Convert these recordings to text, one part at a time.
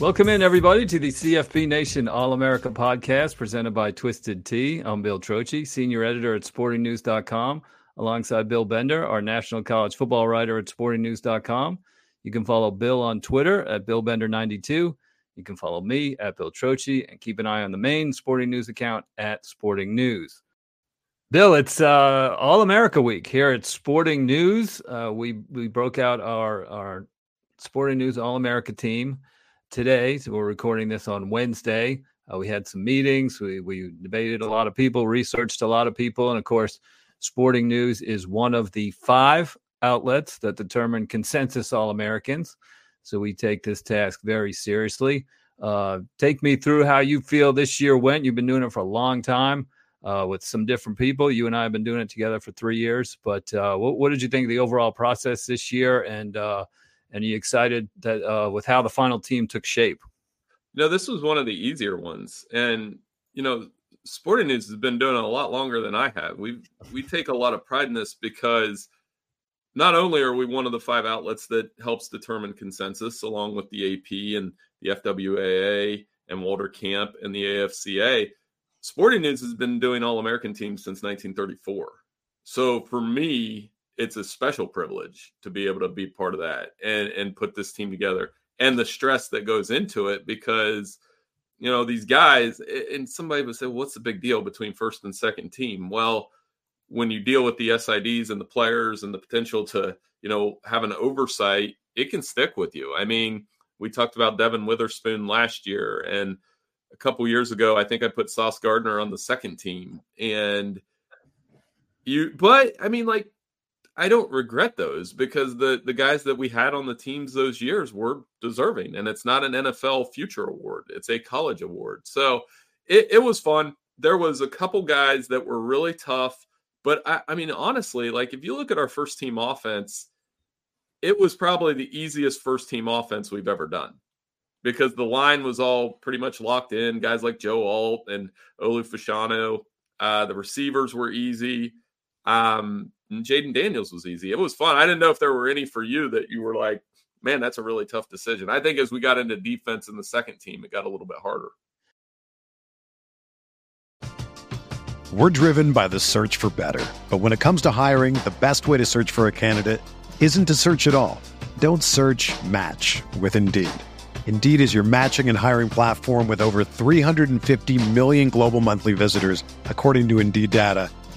Welcome in, everybody, to the CFB Nation All America podcast presented by Twisted Tea. I'm Bill Trocchi, senior editor at sportingnews.com, alongside Bill Bender, our national college football writer at sportingnews.com. You can follow Bill on Twitter at BillBender92. You can follow me at Bill Trocchi and keep an eye on the main Sporting News account at Sporting News. Bill, it's uh, All America Week here at Sporting News. Uh, we we broke out our our Sporting News All America team today. So we're recording this on Wednesday. Uh, we had some meetings. We we debated a lot of people, researched a lot of people, and of course, Sporting News is one of the five outlets that determine consensus All Americans. So we take this task very seriously. Uh, take me through how you feel this year went. You've been doing it for a long time uh, with some different people. You and I have been doing it together for three years. But uh, what, what, did you think of the overall process this year? And uh, and are you excited that uh, with how the final team took shape? You know, this was one of the easier ones, and you know, Sporting News has been doing it a lot longer than I have. We we take a lot of pride in this because not only are we one of the five outlets that helps determine consensus, along with the AP and the FWAA and Walter Camp and the AFCA, Sporting News has been doing All American teams since 1934. So for me, it's a special privilege to be able to be part of that and and put this team together and the stress that goes into it because you know these guys and somebody would say well, what's the big deal between first and second team? Well when you deal with the SIDs and the players and the potential to you know have an oversight it can stick with you. I mean we talked about Devon Witherspoon last year and a couple years ago I think I put Sauce Gardner on the second team and you but I mean like I don't regret those because the the guys that we had on the teams those years were deserving, and it's not an NFL future award; it's a college award. So it, it was fun. There was a couple guys that were really tough, but I, I mean, honestly, like if you look at our first team offense, it was probably the easiest first team offense we've ever done because the line was all pretty much locked in. Guys like Joe Alt and Olu Fashanu, uh, the receivers were easy. Um, Jayden Daniels was easy. It was fun. I didn't know if there were any for you that you were like, man, that's a really tough decision. I think as we got into defense in the second team, it got a little bit harder. We're driven by the search for better. But when it comes to hiring, the best way to search for a candidate isn't to search at all. Don't search match with Indeed. Indeed is your matching and hiring platform with over 350 million global monthly visitors, according to Indeed data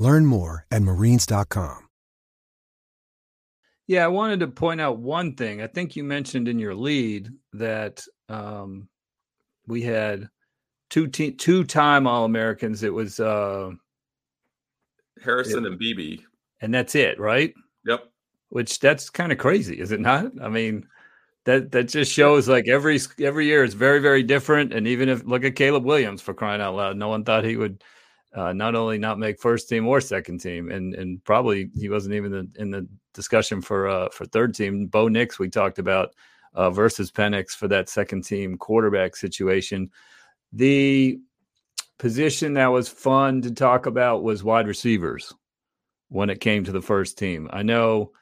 Learn more at marines.com. Yeah, I wanted to point out one thing. I think you mentioned in your lead that um, we had two te- two time All Americans. It was uh, Harrison it, and Beebe, and that's it, right? Yep. Which that's kind of crazy, is it not? I mean, that that just shows like every every year is very very different. And even if look at Caleb Williams for crying out loud, no one thought he would uh, not only not make first team or second team, and and probably he wasn't even in the, in the discussion for uh, for third team. Bo Nix we talked about uh, versus Penix for that second team quarterback situation. The position that was fun to talk about was wide receivers when it came to the first team. I know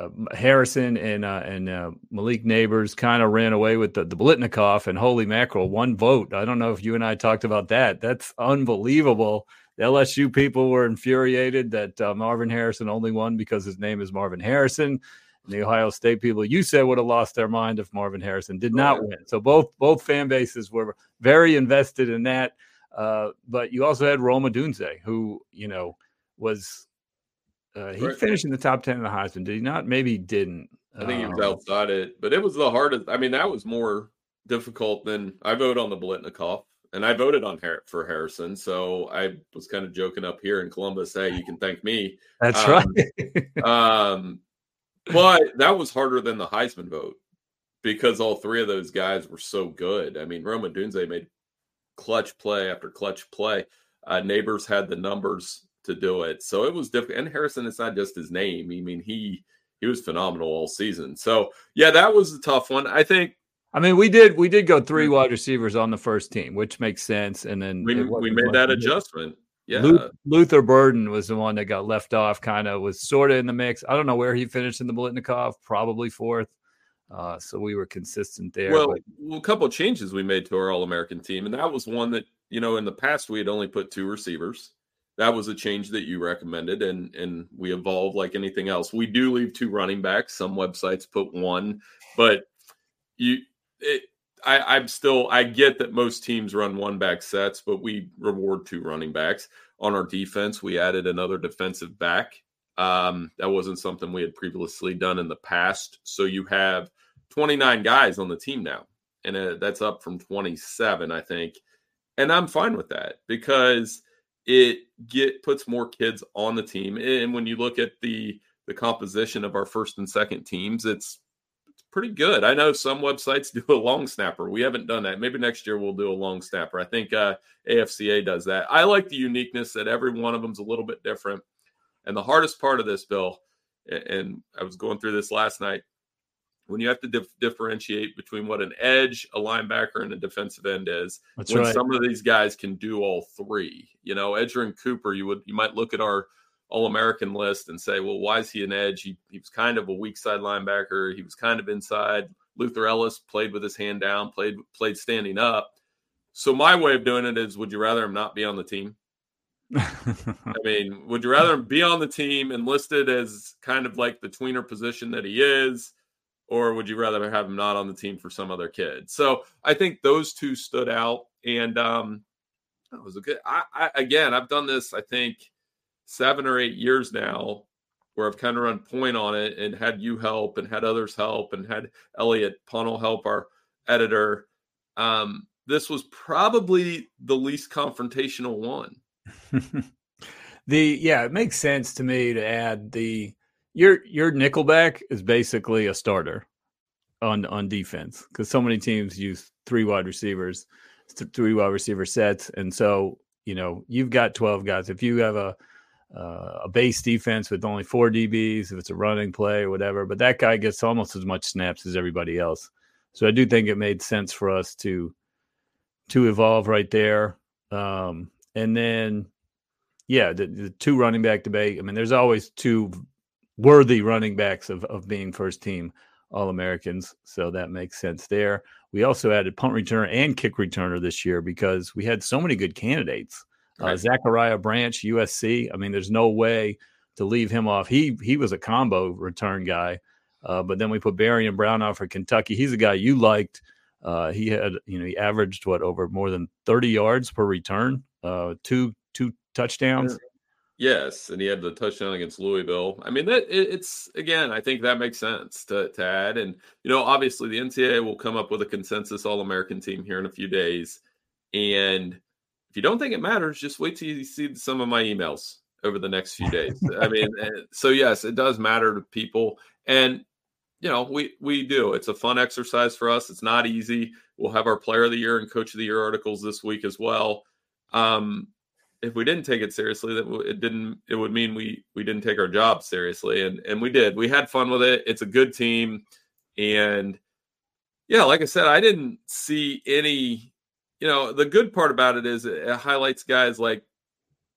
uh, Harrison and uh, and uh, Malik Nabers kind of ran away with the, the Biletnikoff and holy mackerel, one vote. I don't know if you and I talked about that. That's unbelievable. The LSU people were infuriated that uh, Marvin Harrison only won because his name is Marvin Harrison. And the Ohio State people you said would have lost their mind if Marvin Harrison did not win. So both both fan bases were very invested in that. Uh, but you also had Rome Odunze, who you know was uh, he right. finished in the top ten in the Heisman. Did he not? Maybe he didn't. I think he was um, outside it, but it was the hardest. I mean, that was more difficult than I voted on the Biletnikoff, and I voted on Har- for Harrison. So I was kind of joking up here in Columbus. Hey, you can thank me. That's um, right. um, but that was harder than the Heisman vote because all three of those guys were so good. I mean, Rome Odunze made clutch play after clutch play. Uh, Nabers had the numbers to do it. So it was difficult. And Harrison, it's not just his name. I mean, he he was phenomenal all season. So yeah, that was a tough one. I think. I mean, we did we did go three wide receivers on the first team, which makes sense. And then we, we made that adjustment. Yeah, Luther Burden was the one that got left off. Kind of was sort of in the mix. I don't know where he finished in the Biletnikoff, probably fourth. Uh, so we were consistent there. Well, but... well a couple of changes we made to our All American team, and that was one that you know in the past we had only put two receivers that was a change that you recommended and and we evolved like anything else we do leave two running backs some websites put one but you it, I, I'm still I get that most teams run one back sets, but we reward two running backs. On our defense, we added another defensive back. Um, that wasn't something we had previously done in the past. So you have 29 guys on the team now, and uh, that's up from 27, I think. And I'm fine with that because it get puts more kids on the team. And when you look at the the composition of our first and second teams, it's it's pretty good. I know some websites do a long snapper. We haven't done that. Maybe next year we'll do a long snapper. I think uh, AFCA does that. I like the uniqueness that every one of them's a little bit different. And the hardest part of this, Bill, and I was going through this last night, when you have to dif- differentiate between what an edge, a linebacker, and a defensive end is. That's when right. some of these guys can do all three. You know, Edgerrin Cooper, you would you might look at our all American list and say, well, why is he an edge? He, he was kind of a weak side linebacker. He was kind of inside. Luther Ellis played with his hand down, played played standing up. So my way of doing it is, would you rather him not be on the team? I mean, would you rather him be on the team and listed as kind of like the tweener position that he is? Or would you rather have him not on the team for some other kid? So I think those two stood out, and um, that was a good. I, I again, I've done this. I think seven or eight years now, where I've kind of run point on it and had you help and had others help and had Elliot Punnell help our editor. Um, this was probably the least confrontational one. the yeah, it makes sense to me to add the your your nickelback is basically a starter on on defense because so many teams use three wide receivers, three wide receiver sets, and so you know, you've got 12 guys. If you have a uh, a base defense with only four DBs, if it's a running play or whatever, but that guy gets almost as much snaps as everybody else. So I do think it made sense for us to to evolve right there. Um, and then, yeah, the, the two running back debate. I mean, there's always two worthy running backs of, of being first team All Americans. So that makes sense there. We also added punt returner and kick returner this year because we had so many good candidates. Uh, right. Uh, Zachariah Branch, USC. I mean, there's no way to leave him off. He he was a combo return guy, uh, but then we put Barion Brown out for Kentucky. He's a guy you liked. Uh, he had you know he averaged what over more than 30 yards per return, uh, two two touchdowns. Yes, and he had the touchdown against Louisville. I mean, that it, it's again, I think that makes sense to, to add. And you know, obviously, the NCAA will come up with a consensus All American team here in a few days. And if you don't think it matters, just wait till you see some of my emails over the next few days. I mean, so yes, it does matter to people, and you know, we we do. It's a fun exercise for us. It's not easy. We'll have our Player of the Year and Coach of the Year articles this week as well. Um, if we didn't take it seriously, that it didn't. It would mean we we didn't take our job seriously, and and we did. We had fun with it. It's a good team, and yeah, like I said, I didn't see any. You know, the good part about it is it highlights guys like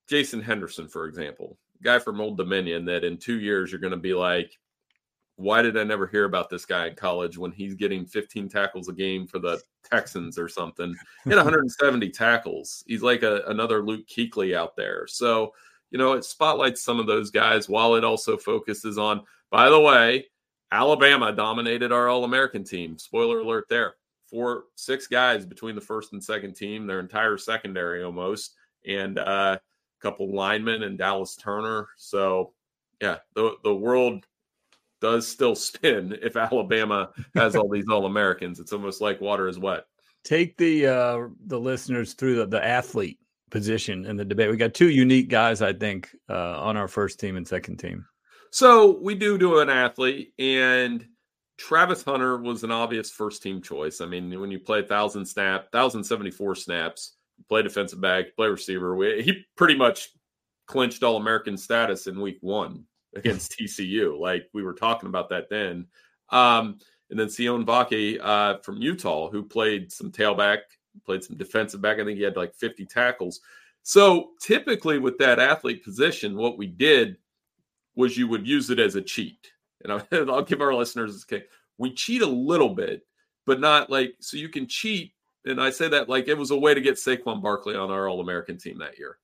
Jason Henderson, for example, guy from Old Dominion. That in two years you're going to be like, why did I never hear about this guy in college when he's getting 15 tackles a game for the Texans or something? He had 170 tackles. He's like a, another Luke Kuechly out there. So, you know, it spotlights some of those guys while it also focuses on, by the way, Alabama dominated our All American team. Spoiler alert there. Four, six guys between the first and second team, their entire secondary almost, and uh, a couple linemen and Dallas Turner. So, yeah, the, the world does still spin if Alabama has all these All Americans. It's almost like water is wet. Take the uh, the listeners through the, the athlete position in the debate. We got two unique guys, I think, uh, on our first team and second team. So we do do an athlete, and Travis Hunter was an obvious first team choice. I mean, when you play thousand snap, thousand seventy four snaps, play defensive back, play receiver, we, he pretty much clinched All American status in week one against TCU. Like we were talking about that then. Um, and then Sione Vaki uh, from Utah, who played some tailback, played some defensive back. I think he had like 50 tackles. So typically with that athlete position, what we did was you would use it as a cheat. And I'll, give our listeners this case. We cheat a little bit, but not like so you can cheat. And I say that like it was a way to get Saquon Barkley on our All American team that year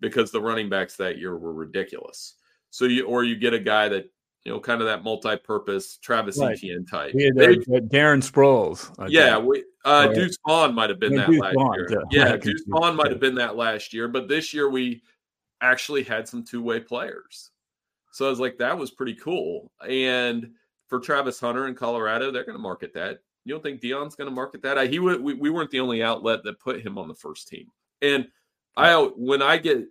because the running backs that year were ridiculous. So you or you get a guy that you know, kind of that multi-purpose Travis right. Etienne type. Had, uh, Darren Sproles. yeah, we, uh, right. Deuce Vaughn might have been that Deuce last Vaughn, year. Yeah, yeah Deuce Vaughn might have been that last year, but this year we actually had some two-way players. So I was like, that was pretty cool. And for Travis Hunter in Colorado, they're going to market that. You don't think Deion's going to market that? I, he would. We, we weren't the only outlet that put him on the first team. And I, when I get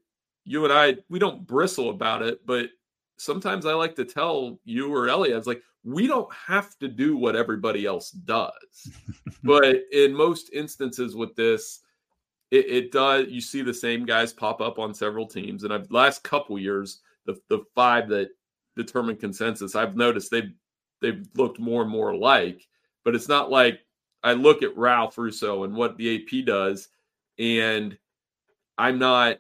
you and I, we don't bristle about it, but sometimes I like to tell you or Elliot, it's like, we don't have to do what everybody else does. but in most instances with this, it, it, does, you see the same guys pop up on several teams. And I've last couple years, the, the five that determine consensus, I've noticed they've, they've looked more and more alike, but it's not like I look at Ralph Russo and what the AP does, and I'm not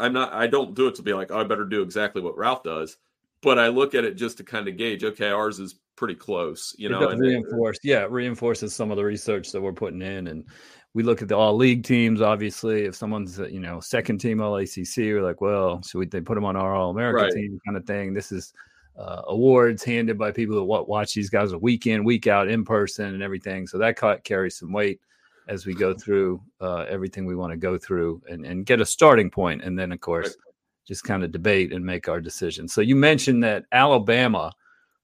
I'm not I don't do it to be like, oh, I better do exactly what Ralph does. But I look at it just to kind of gauge, okay, ours is pretty close, you know. And reinforce, yeah, it reinforces some of the research that we're putting in. And we look at the all league teams, obviously. If someone's you know second team all ACC, we're like, well, should we they put them on our all American right. team kind of thing? This is uh, awards handed by people that watch these guys a week in, week out in person and everything. So that carries some weight as we go through uh, everything we want to go through and, and get a starting point, and then of course just kind of debate and make our decision. So you mentioned that Alabama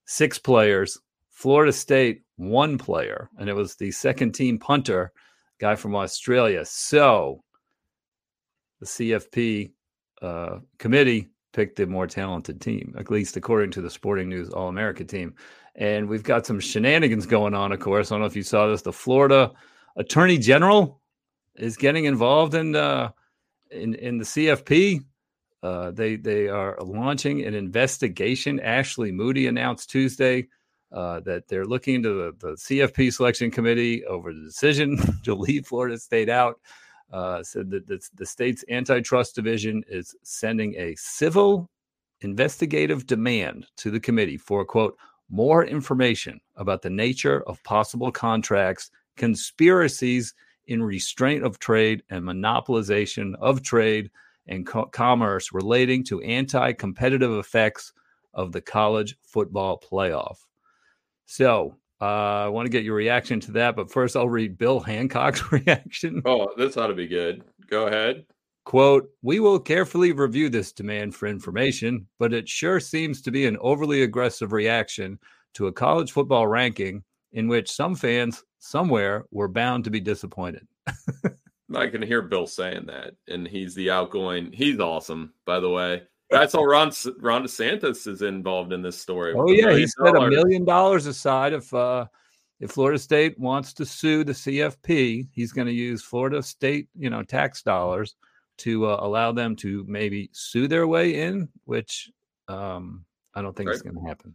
six players, Florida State one player, and it was the second team punter guy from Australia. So the CFP uh, committee picked the more talented team, at least according to the Sporting News All America team. And we've got some shenanigans going on, of course. I don't know if you saw this. The Florida Attorney General is getting involved in uh, in in the CFP, uh, they they are launching an investigation. Ashley Moody announced Tuesday uh, that they're looking into the, the, CFP selection committee over the decision to leave Florida State out. Uh, said that the, the state's antitrust division is sending a civil investigative demand to the committee for quote more information about the nature of possible contracts, conspiracies in restraint of trade, and monopolization of trade and co- commerce relating to anti competitive effects of the college football playoff. So, uh, I want to get your reaction to that, but first I'll read Bill Hancock's reaction. Oh, this ought to be good. Go ahead. Quote, we will carefully review this demand for information, but it sure seems to be an overly aggressive reaction to a college football ranking in which some fans somewhere we're bound to be disappointed. I can hear Bill saying that, and he's the outgoing. He's awesome, by the way. That's all Ron Ron DeSantis is involved in this story. Oh yeah, he set a million dollars aside if uh, if Florida State wants to sue the CFP, he's going to use Florida State, you know, tax dollars to uh, allow them to maybe sue their way in, which um, I don't think right. is going to happen.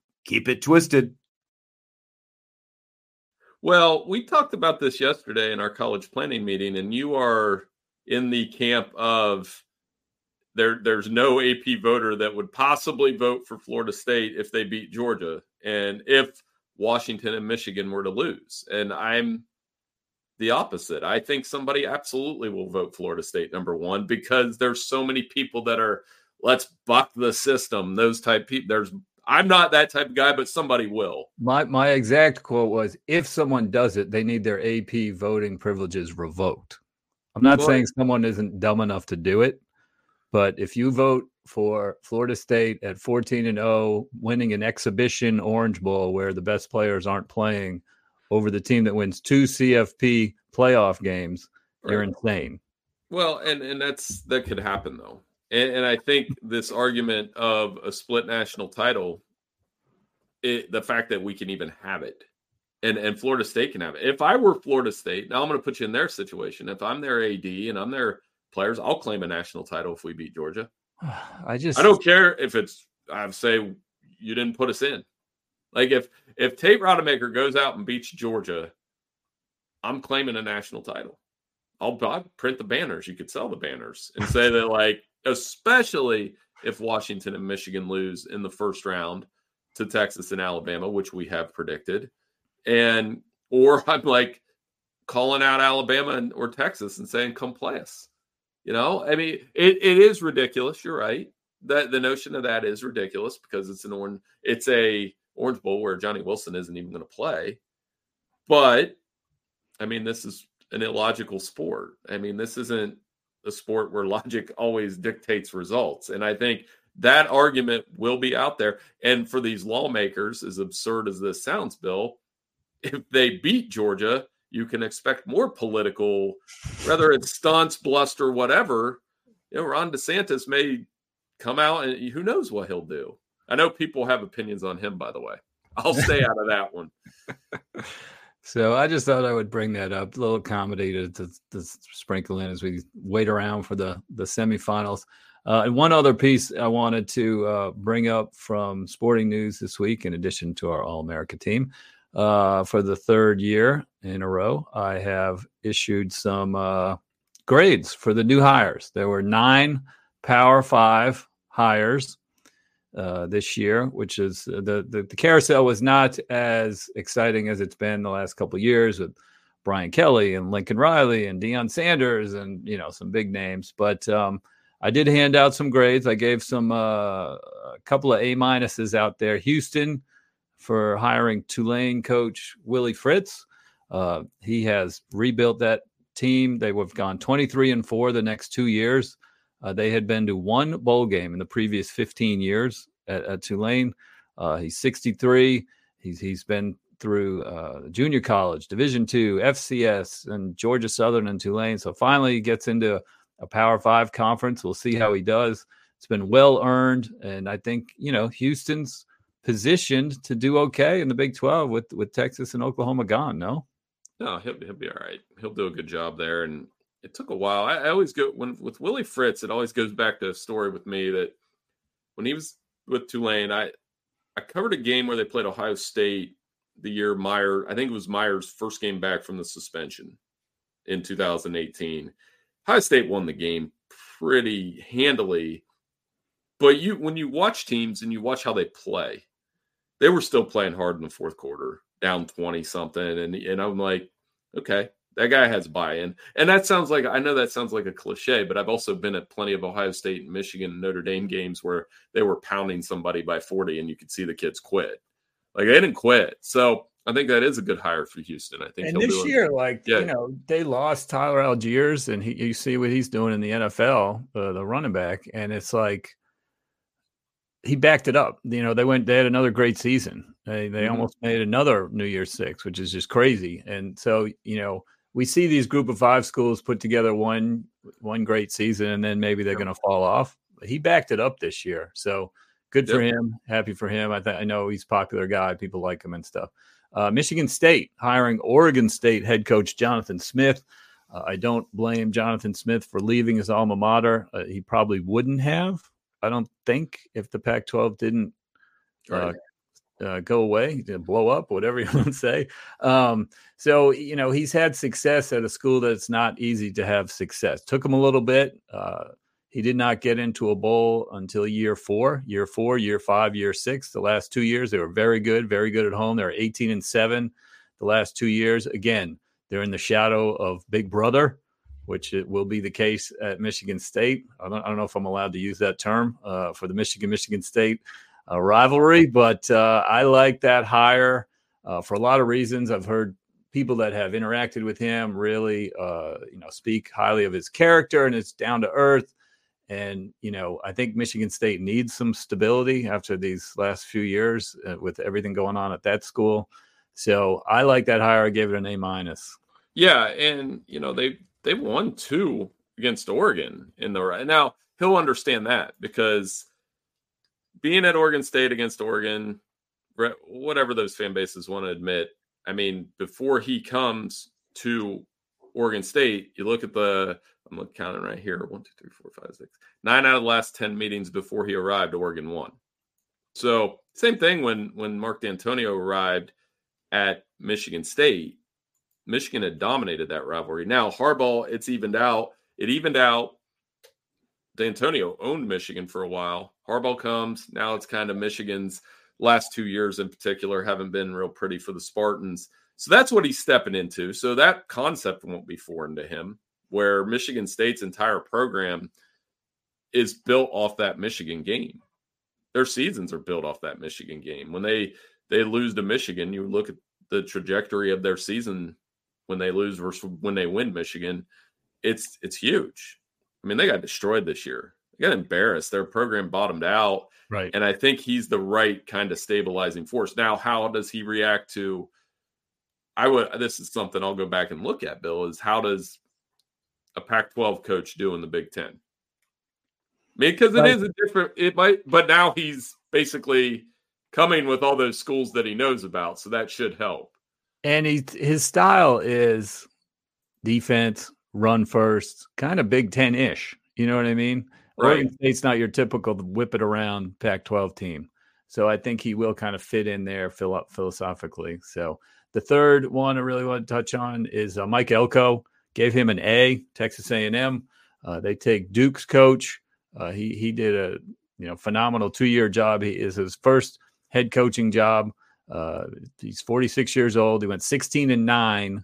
Keep it twisted. Well, we talked about this yesterday in our college planning meeting, and you are in the camp of there. There's no AP voter that would possibly vote for Florida State if they beat Georgia, and if Washington and Michigan were to lose. And I'm the opposite. I think somebody absolutely will vote Florida State number one because there's so many people that are let's buck the system. Those type people. There's I'm not that type of guy, but somebody will. My my exact quote was if someone does it, they need their AP voting privileges revoked. I'm not saying someone isn't dumb enough to do it, but if you vote for Florida State at 14 and 0, winning an exhibition Orange Bowl where the best players aren't playing over the team that wins two CFP playoff games, right. you're insane. Well, and and that's that could happen though. And, and I think this argument of a split national title, it, the fact that we can even have it, and and Florida State can have it. If I were Florida State, now I'm going to put you in their situation. If I'm their AD and I'm their players, I'll claim a national title if we beat Georgia. I just I don't care if it's I say you didn't put us in. Like if if Tate Rodemaker goes out and beats Georgia, I'm claiming a national title. I'll, I'll print the banners. You could sell the banners and say that like especially if Washington and Michigan lose in the first round to Texas and Alabama, which we have predicted. And or I'm like calling out Alabama and, or Texas and saying, come play us. You know, I mean, it, it is ridiculous. You're right. That the notion of that is ridiculous because it's an orange, it's a Orange Bowl where Johnny Wilson isn't even going to play. But I mean, this is an illogical sport. I mean, this isn't a sport where logic always dictates results. And I think that argument will be out there. And for these lawmakers, as absurd as this sounds, Bill, if they beat Georgia, you can expect more political, whether it's stunts, bluster, whatever, you know, Ron DeSantis may come out and who knows what he'll do. I know people have opinions on him, by the way. I'll stay out of that one. So I just thought I would bring that up, a little comedy to, to, to sprinkle in as we wait around for the the semifinals. Uh, and one other piece I wanted to uh, bring up from Sporting News this week, in addition to our All America team, uh, for the third year in a row, I have issued some uh, grades for the new hires. There were nine Power Five hires uh, this year, which is uh, the, the, the carousel was not as exciting as it's been the last couple years with Brian Kelly and Lincoln Riley and Deion Sanders and you know some big names. But um, I did hand out some grades. I gave some uh, a couple of A minuses out there. Houston for hiring Tulane coach Willie Fritz. Uh, he has rebuilt that team. They have gone 23 and four the next two years. Uh, they had been to one bowl game in the previous 15 years at, at Tulane. Uh, he's 63. He's he's been through uh, junior college, Division two, FCS, and Georgia Southern and Tulane. So finally, he gets into a Power Five conference. We'll see how he does. It's been well earned, and I think you know Houston's positioned to do okay in the Big 12 with with Texas and Oklahoma gone. No, no, he'll he'll be all right. He'll do a good job there, and it took a while. I, I, always go when with Willie Fritz. It always goes back to a story with me that when he was with Tulane, I I covered a game where they played Ohio State the year Meyer. I think it was Meyer's first game back from the suspension in 2018. Ohio State won the game pretty handily, but you when you watch teams and you watch how they play, they were still playing hard in the fourth quarter, down 20 something, and and I'm like, okay, that guy has buy-in, and that sounds like I know that sounds like a cliche, but I've also been at plenty of Ohio State, and Michigan, and Notre Dame games where they were pounding somebody by 40, and you could see the kids quit. Like they didn't quit, so I think that is a good hire for Houston. I think. And this year, like yeah. you know, they lost Tyjae Spears and he, you see what he's doing in the NFL, uh, the running back, and it's like he backed it up. You know, they went, they had another great season. They they mm-hmm. almost made another New Year's Six, which is just crazy. And so, you know we see these group of five schools put together one one great season and then maybe they're going to fall off. He backed it up this year, so good for yep. him. Happy for him. I th- I know he's a popular guy. People like him and stuff. Uh, Michigan State hiring Oregon State head coach Jonathan Smith. Uh, I don't blame Jonathan Smith for leaving his alma mater. Uh, he probably wouldn't have. I don't think if the Pac-12 didn't uh, uh, go away, blow up, whatever you want to say. Um, so, you know, he's had success at a school that's not easy to have success. Took him a little bit. Uh, he did not get into a bowl until year four, year four, year five, year six. The last two years, they were very good, very good at home. They were 18 and seven the last two years. Again, they're in the shadow of Big Brother, which it will be the case at Michigan State. I don't, I don't know if I'm allowed to use that term uh, for the Michigan Michigan State a rivalry, but uh, I like that hire uh, for a lot of reasons. I've heard people that have interacted with him really, uh, you know, speak highly of his character and it's down to earth. And you know, I think Michigan State needs some stability after these last few years uh, with everything going on at that school. So I like that hire. I gave it an A minus. Yeah, and you know they they won two against Oregon in the right now. He'll understand that because being at Oregon State against Oregon, whatever those fan bases want to admit, I mean, before he comes to Oregon State, you look at the I'm counting right here one, two, three, four, five, six, nine out of the last 10 meetings before he arrived, Oregon won. So, same thing when when Mark Dantonio arrived at Michigan State, Michigan had dominated that rivalry. Now, Harbaugh, it's evened out. It evened out Dantonio owned Michigan for a while. Harbaugh comes. Now it's kind of Michigan's last two years in particular haven't been real pretty for the Spartans. So that's what he's stepping into. So that concept won't be foreign to him, where Michigan State's entire program is built off that Michigan game. Their seasons are built off that Michigan game. When they they lose to Michigan, you look at the trajectory of their season when they lose versus when they win Michigan. It's it's huge. I mean, they got destroyed this year. Got embarrassed. Their program bottomed out. Right. And I think he's the right kind of stabilizing force. Now, how does he react to I would this is something I'll go back and look at, Bill, is how does a Pac 12 coach do in the Big Ten? because it is a different. It might, but now he's basically coming with all those schools that he knows about, so that should help. And he his style is defense, run first, kind of Big Ten ish. You know what I mean? Right. State's not your typical whip it around Pac 12 team. So I think he will kind of fit in there fill up philosophically. So the third one I really want to touch on is uh, Mike Elko. Gave him an A, Texas A&M. Uh, they take Duke's coach. Uh, he he did a you know phenomenal two year job. He is his first head coaching job. Uh, he's 46 years old. He went 16 and nine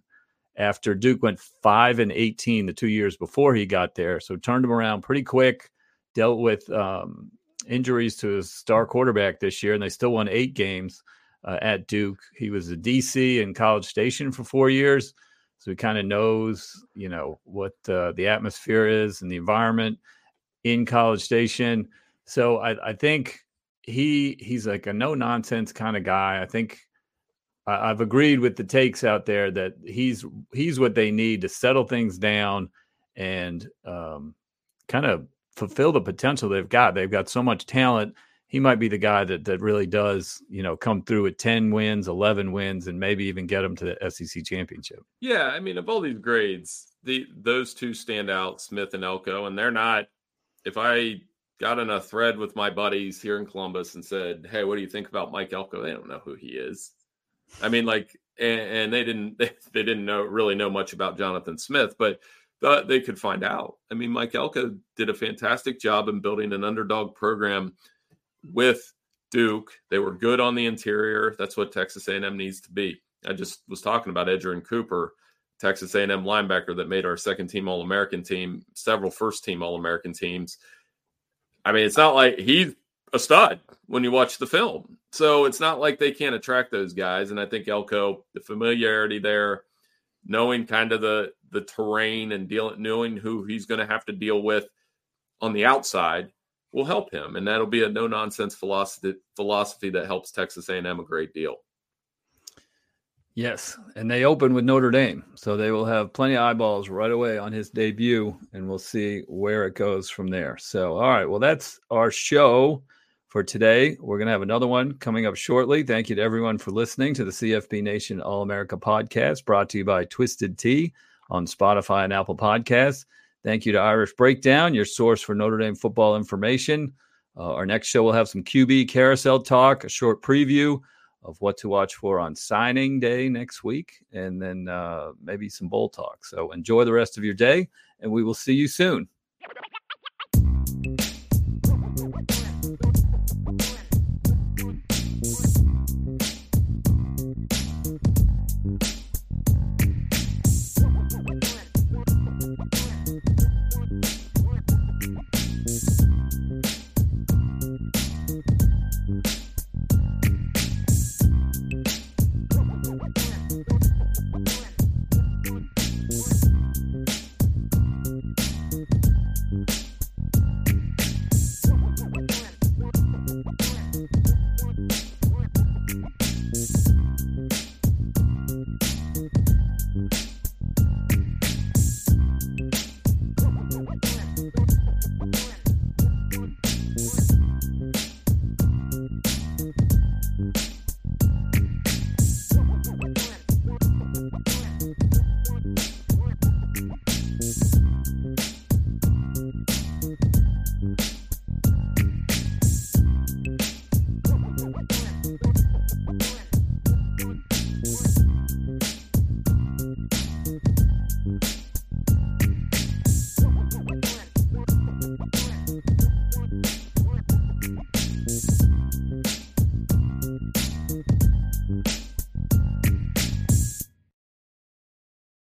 after Duke went five and 18 the two years before he got there. So turned him around pretty quick. Dealt with um, injuries to his star quarterback this year, and they still won eight games uh, at Duke. He was a DC in College Station for four years, so he kind of knows, you know, what uh, the atmosphere is and the environment in College Station. So I, I think he he's like a no nonsense kind of guy. I think I've agreed with the takes out there that he's he's what they need to settle things down and um, kind of fulfill the potential they've got. They've got so much talent. He might be the guy that that really does, you know, come through with 10 wins, 11 wins and maybe even get them to the SEC championship. Yeah, I mean, of all these grades, the those two stand out, Smith and Elko, and they're not if I got in a thread with my buddies here in Columbus and said, "Hey, what do you think about Mike Elko?" They don't know who he is. I mean, like, and, and they didn't they, they, didn't know really know much about Jonathan Smith, but thought they could find out. I mean, Mike Elko did a fantastic job in building an underdog program with Duke. They were good on the interior. That's what Texas A&M needs to be. I just was talking about Edgerrin Cooper, Texas A&M linebacker that made our second team All-American team, several first team All-American teams. I mean, it's not like he's a stud when you watch the film. So it's not like they can't attract those guys. And I think Elko, the familiarity there, knowing kind of the the terrain and dealing knowing who he's going to have to deal with on the outside will help him and that'll be a no nonsense philosophy philosophy that helps Texas A&M a great deal. Yes, and they open with Notre Dame, so they will have plenty of eyeballs right away on his debut, and we'll see where it goes from there. So, all right, well, that's our show for today. We're going to have another one coming up shortly. Thank you to everyone for listening to the CFB Nation All America podcast, brought to you by Twisted Tea on Spotify and Apple Podcasts. Thank you to Irish Breakdown, your source for Notre Dame football information. Uh, our next show will have some QB carousel talk, a short preview of what to watch for on signing day next week, and then uh, maybe some bowl talk. So enjoy the rest of your day, and we will see you soon.